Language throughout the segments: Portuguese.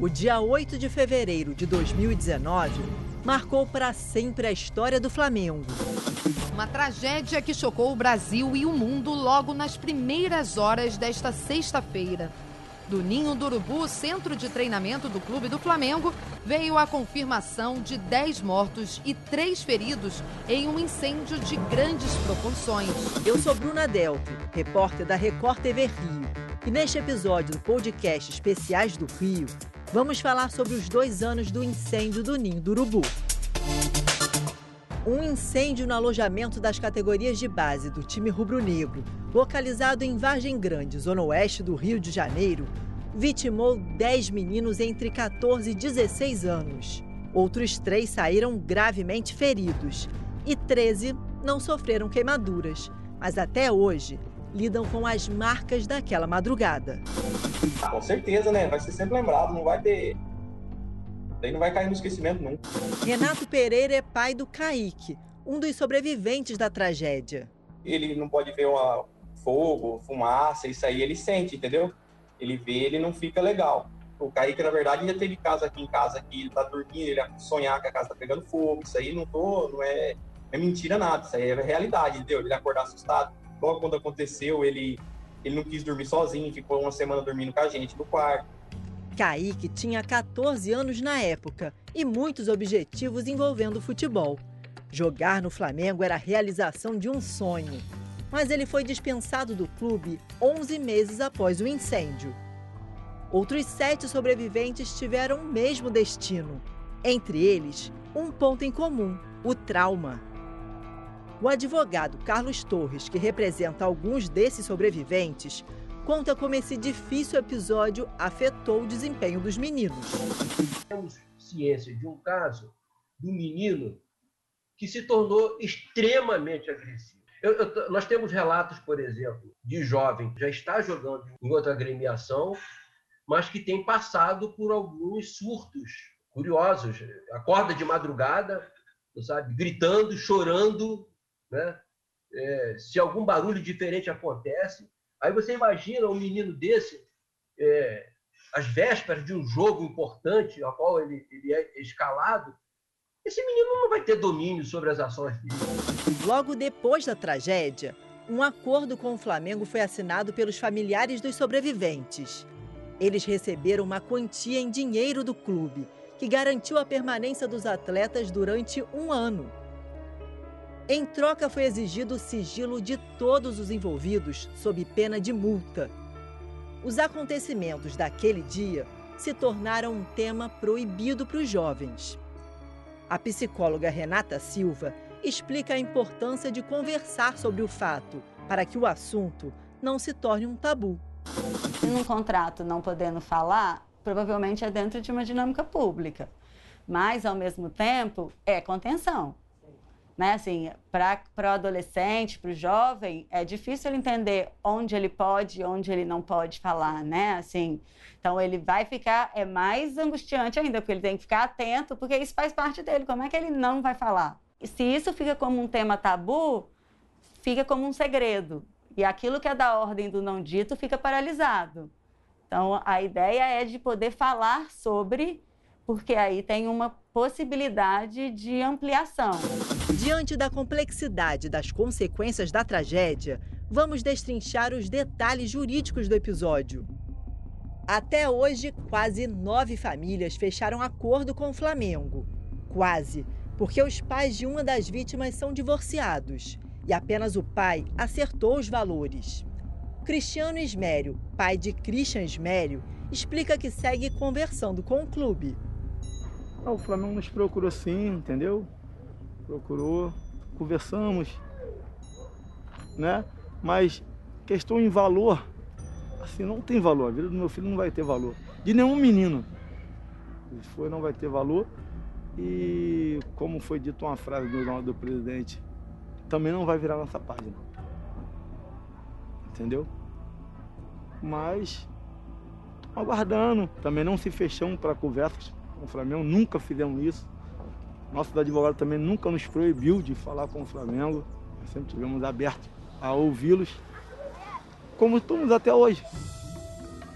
O dia 8 de fevereiro de 2019 marcou para sempre a história do Flamengo. Uma tragédia que chocou o Brasil e o mundo logo nas primeiras horas desta sexta-feira. Do Ninho do Urubu, centro de treinamento do Clube do Flamengo, veio a confirmação de 10 mortos e 3 feridos em um incêndio de grandes proporções. Eu sou Bruna Delto, repórter da Record TV Rio. E neste episódio do podcast Especiais do Rio, vamos falar sobre os dois anos do incêndio do Ninho do Urubu. Um incêndio no alojamento das categorias de base do time rubro-negro, localizado em Vargem Grande, zona oeste do Rio de Janeiro, vitimou 10 meninos entre 14 e 16 anos. Outros três saíram gravemente feridos e 13 não sofreram queimaduras, mas até hoje lidam com as marcas daquela madrugada. Com certeza, né? Vai ser sempre lembrado, não vai ter Daí não vai cair no esquecimento nunca. Renato Pereira é pai do Kaique, um dos sobreviventes da tragédia. Ele não pode ver uma fogo, fumaça, isso aí ele sente, entendeu? Ele vê, ele não fica legal. O Kaique, na verdade, já teve casa aqui em casa que ele tá dormindo, ele sonhar que a casa tá pegando fogo. Isso aí não tô, não é, não é mentira nada, isso aí é realidade, entendeu? Ele acordar assustado. Logo quando aconteceu, ele, ele não quis dormir sozinho, ficou uma semana dormindo com a gente no quarto Kaique tinha 14 anos na época e muitos objetivos envolvendo futebol. Jogar no Flamengo era a realização de um sonho. Mas ele foi dispensado do clube 11 meses após o incêndio. Outros sete sobreviventes tiveram o mesmo destino. Entre eles, um ponto em comum: o trauma. O advogado Carlos Torres, que representa alguns desses sobreviventes, conta como esse difícil episódio afetou o desempenho dos meninos. Temos ciência de um caso do menino que se tornou extremamente agressivo. Eu, eu, nós temos relatos, por exemplo, de jovem que já está jogando em outra agremiação, mas que tem passado por alguns surtos curiosos. Acorda de madrugada, sabe, gritando, chorando, né? É, se algum barulho diferente acontece, Aí você imagina um menino desse, é, às vésperas de um jogo importante, a qual ele, ele é escalado, esse menino não vai ter domínio sobre as ações. Logo depois da tragédia, um acordo com o Flamengo foi assinado pelos familiares dos sobreviventes. Eles receberam uma quantia em dinheiro do clube, que garantiu a permanência dos atletas durante um ano. Em troca, foi exigido o sigilo de todos os envolvidos, sob pena de multa. Os acontecimentos daquele dia se tornaram um tema proibido para os jovens. A psicóloga Renata Silva explica a importância de conversar sobre o fato para que o assunto não se torne um tabu. Num contrato não podendo falar, provavelmente é dentro de uma dinâmica pública. Mas, ao mesmo tempo, é contenção né? Assim, para o adolescente, para o jovem, é difícil ele entender onde ele pode e onde ele não pode falar, né? Assim, então ele vai ficar é mais angustiante ainda, porque ele tem que ficar atento, porque isso faz parte dele. Como é que ele não vai falar? E se isso fica como um tema tabu, fica como um segredo. E aquilo que é da ordem do não dito fica paralisado. Então, a ideia é de poder falar sobre, porque aí tem uma possibilidade de ampliação. Diante da complexidade das consequências da tragédia, vamos destrinchar os detalhes jurídicos do episódio. Até hoje, quase nove famílias fecharam acordo com o Flamengo. Quase, porque os pais de uma das vítimas são divorciados e apenas o pai acertou os valores. Cristiano Ismério, pai de Christian Ismério, explica que segue conversando com o clube. Ah, o Flamengo nos procurou sim, entendeu? Procurou, conversamos, né? Mas questão em valor, assim, não tem valor. A vida do meu filho não vai ter valor. De nenhum menino. Se for, não vai ter valor. E como foi dito uma frase do, do presidente, também não vai virar nossa página. Entendeu? Mas aguardando, também não se fechamos para conversas com o Flamengo, nunca fizemos isso. Nosso advogado também nunca nos proibiu de falar com o Flamengo. Sempre tivemos aberto a ouvi-los, como estamos até hoje.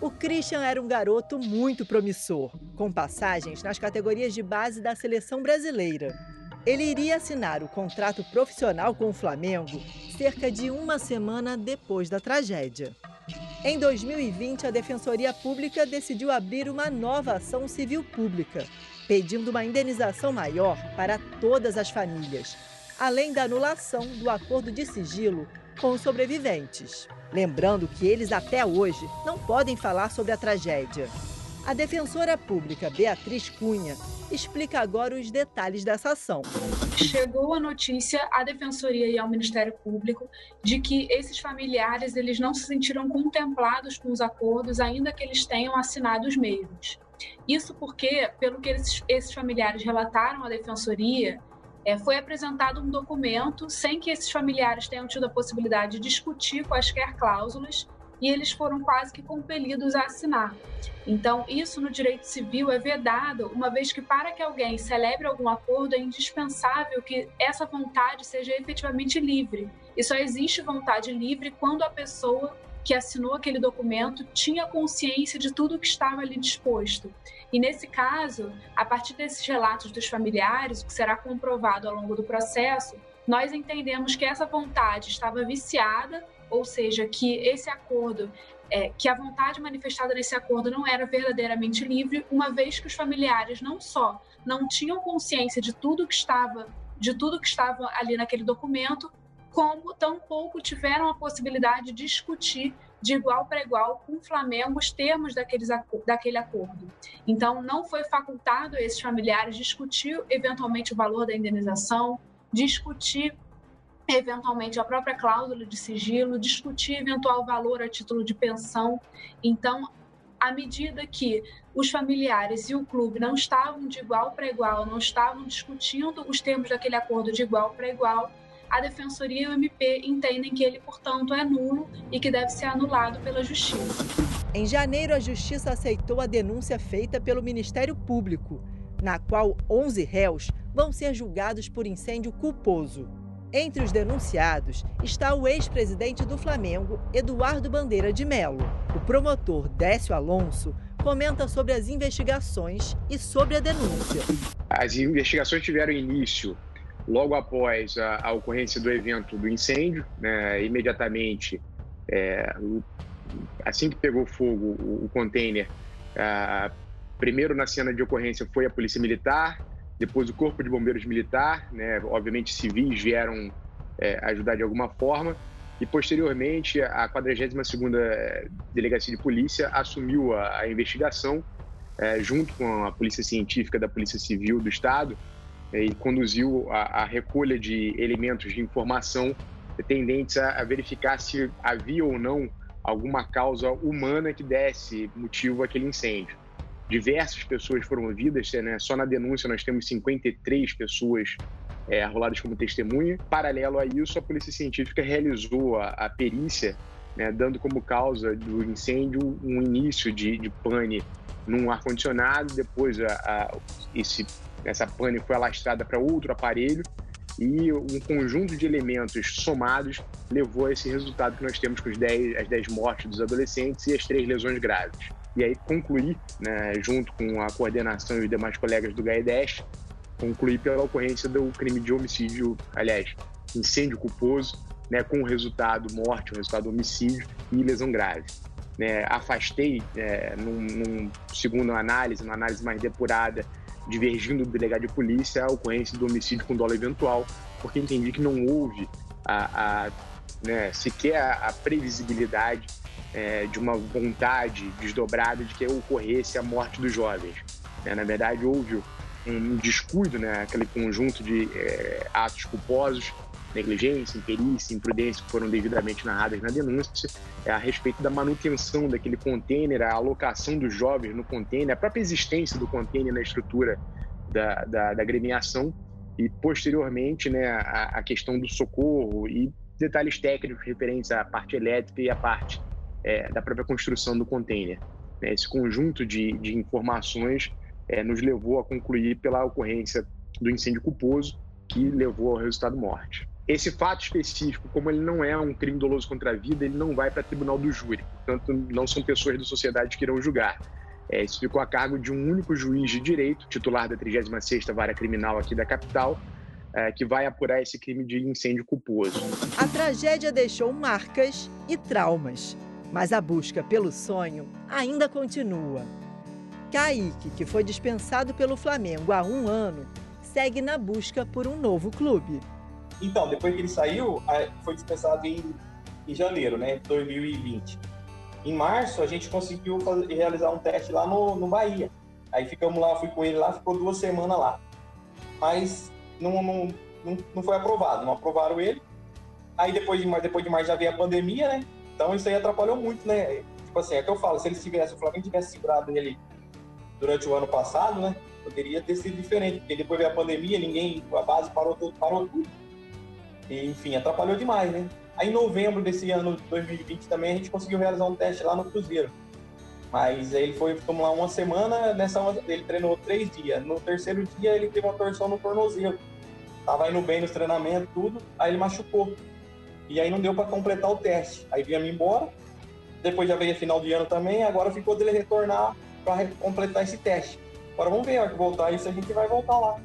O Christian era um garoto muito promissor, com passagens nas categorias de base da seleção brasileira. Ele iria assinar o contrato profissional com o Flamengo cerca de uma semana depois da tragédia. Em 2020, a Defensoria Pública decidiu abrir uma nova ação civil pública, pedindo uma indenização maior para todas as famílias, além da anulação do acordo de sigilo com os sobreviventes. Lembrando que eles até hoje não podem falar sobre a tragédia. A defensora pública Beatriz Cunha explica agora os detalhes dessa ação. Chegou a notícia à Defensoria e ao Ministério Público de que esses familiares eles não se sentiram contemplados com os acordos, ainda que eles tenham assinado os mesmos. Isso porque, pelo que esses, esses familiares relataram à Defensoria, é, foi apresentado um documento sem que esses familiares tenham tido a possibilidade de discutir quaisquer cláusulas e eles foram quase que compelidos a assinar. Então, isso no direito civil é vedado, uma vez que para que alguém celebre algum acordo é indispensável que essa vontade seja efetivamente livre. E só existe vontade livre quando a pessoa que assinou aquele documento tinha consciência de tudo que estava ali disposto. E nesse caso, a partir desses relatos dos familiares, o que será comprovado ao longo do processo, nós entendemos que essa vontade estava viciada ou seja, que esse acordo, é, que a vontade manifestada nesse acordo não era verdadeiramente livre, uma vez que os familiares não só não tinham consciência de tudo que estava, de tudo que estava ali naquele documento, como tampouco tiveram a possibilidade de discutir de igual para igual com o Flamengo os termos daqueles, daquele acordo. Então, não foi facultado a esses familiares discutir eventualmente o valor da indenização, discutir eventualmente a própria cláusula de sigilo, discutir eventual valor a título de pensão. Então, à medida que os familiares e o clube não estavam de igual para igual, não estavam discutindo os termos daquele acordo de igual para igual, a Defensoria e o MP entendem que ele, portanto, é nulo e que deve ser anulado pela Justiça. Em janeiro, a Justiça aceitou a denúncia feita pelo Ministério Público, na qual 11 réus vão ser julgados por incêndio culposo. Entre os denunciados está o ex-presidente do Flamengo, Eduardo Bandeira de Melo. O promotor Décio Alonso comenta sobre as investigações e sobre a denúncia. As investigações tiveram início logo após a, a ocorrência do evento do incêndio, né, imediatamente, é, assim que pegou fogo o, o container, primeiro na cena de ocorrência foi a Polícia Militar, depois o Corpo de Bombeiros Militar, né, obviamente civis vieram é, ajudar de alguma forma, e posteriormente a 42ª é, Delegacia de Polícia assumiu a, a investigação, é, junto com a Polícia Científica da Polícia Civil do Estado, é, e conduziu a, a, recolha de elementos de informação tendentes a, a verificar se havia ou não alguma causa humana que desse motivo àquele incêndio diversas pessoas foram ouvidas, né? só na denúncia nós temos 53 pessoas é, arroladas como testemunha. Paralelo a isso, a Polícia Científica realizou a, a perícia, né, dando como causa do incêndio um início de, de pane num ar-condicionado, depois a, a, esse, essa pane foi alastrada para outro aparelho e um conjunto de elementos somados levou a esse resultado que nós temos com os 10, as 10 mortes dos adolescentes e as três lesões graves e aí concluir, né, junto com a coordenação e os demais colegas do GAEDES, concluir pela ocorrência do crime de homicídio, aliás, incêndio culposo, né, com o resultado morte, o resultado homicídio e lesão grave. Né, afastei, é, num, num segundo análise, uma análise mais depurada, divergindo do delegado de polícia, a ocorrência do homicídio com dolo eventual, porque entendi que não houve a, a né, sequer a, a previsibilidade é, de uma vontade desdobrada de que ocorresse a morte dos jovens. É, na verdade, houve um descuido, né, aquele conjunto de é, atos culposos, negligência, imperícia, imprudência que foram devidamente narradas na denúncia, é, a respeito da manutenção daquele container, a alocação dos jovens no container, a própria existência do container na estrutura da, da, da gremiação e, posteriormente, né, a, a questão do socorro e detalhes técnicos referentes à parte elétrica e à parte é, da própria construção do container. Né? Esse conjunto de, de informações é, nos levou a concluir pela ocorrência do incêndio culposo, que levou ao resultado morte. esse fato específico, como ele não é um crime doloso contra a vida, ele não vai para tribunal do júri. Portanto, não são pessoas da sociedade que irão julgar. É, isso ficou a cargo de um único juiz de direito, titular da 36ª Vara Criminal aqui da capital, é, que vai apurar esse crime de incêndio culposo. A tragédia deixou marcas e traumas, mas a busca pelo sonho ainda continua. Kaique, que foi dispensado pelo Flamengo há um ano, segue na busca por um novo clube. Então, depois que ele saiu, foi dispensado em, em janeiro, né, 2020. Em março, a gente conseguiu fazer, realizar um teste lá no, no Bahia. Aí ficamos lá, fui com ele lá, ficou duas semanas lá. Mas não, não, não, não foi aprovado, não aprovaram ele. Aí depois de, depois de março já veio a pandemia, né? Então isso aí atrapalhou muito, né? Tipo assim, é que eu falo, se eles tivessem, o Flamengo tivesse segurado ele durante o ano passado, né? Poderia ter sido diferente, porque depois veio a pandemia, ninguém, a base parou tudo, parou tudo. E, enfim, atrapalhou demais, né? Aí em novembro desse ano de 2020 também a gente conseguiu realizar um teste lá no Cruzeiro. Mas ele foi, ficamos lá uma semana, nessa ele treinou três dias. No terceiro dia ele teve uma torção no tornozelo. Tava indo bem nos treinamentos, tudo, aí ele machucou. E aí não deu para completar o teste. Aí vinha me embora. Depois já veio a final de ano também, agora ficou dele retornar para completar esse teste. Agora vamos ver, que voltar isso a gente vai voltar lá.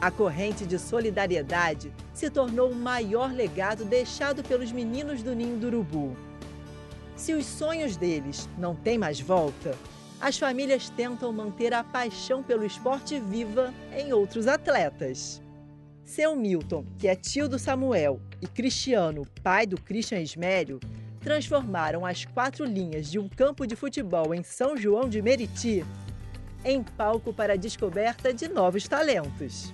A corrente de solidariedade se tornou o maior legado deixado pelos meninos do Ninho do Urubu. Se os sonhos deles não têm mais volta, as famílias tentam manter a paixão pelo esporte viva em outros atletas. Seu Milton, que é tio do Samuel, e Cristiano, pai do Christian Ismério, transformaram as quatro linhas de um campo de futebol em São João de Meriti em palco para a descoberta de novos talentos.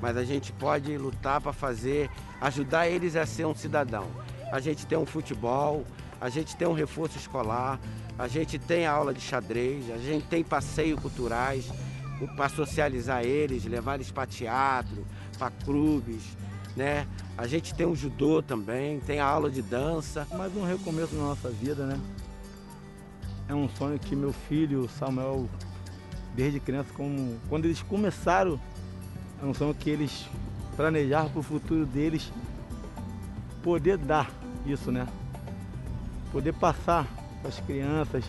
Mas a gente pode lutar para fazer, ajudar eles a ser um cidadão. A gente tem um futebol, a gente tem um reforço escolar, a gente tem aula de xadrez, a gente tem passeio culturais para socializar eles, levar eles para teatro, para clubes, né? A gente tem um judô também, tem a aula de dança. Mais um recomeço na nossa vida, né? É um sonho que meu filho, Samuel, desde criança, como, quando eles começaram, é um sonho que eles planejaram para o futuro deles poder dar isso, né? Poder passar para as crianças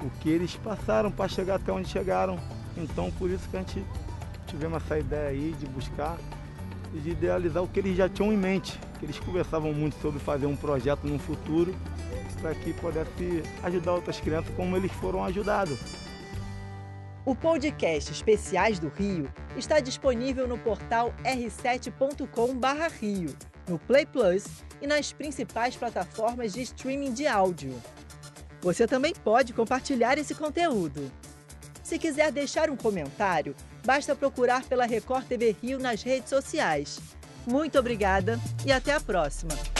o que eles passaram para chegar até onde chegaram. Então por isso que a gente tivemos essa ideia aí de buscar de idealizar o que eles já tinham em mente, que eles conversavam muito sobre fazer um projeto no futuro para que pudesse ajudar outras crianças como eles foram ajudados. O podcast Especiais do Rio está disponível no portal r7.com/rio, no Play Plus e nas principais plataformas de streaming de áudio. Você também pode compartilhar esse conteúdo. Se quiser deixar um comentário, basta procurar pela Record TV Rio nas redes sociais. Muito obrigada e até a próxima!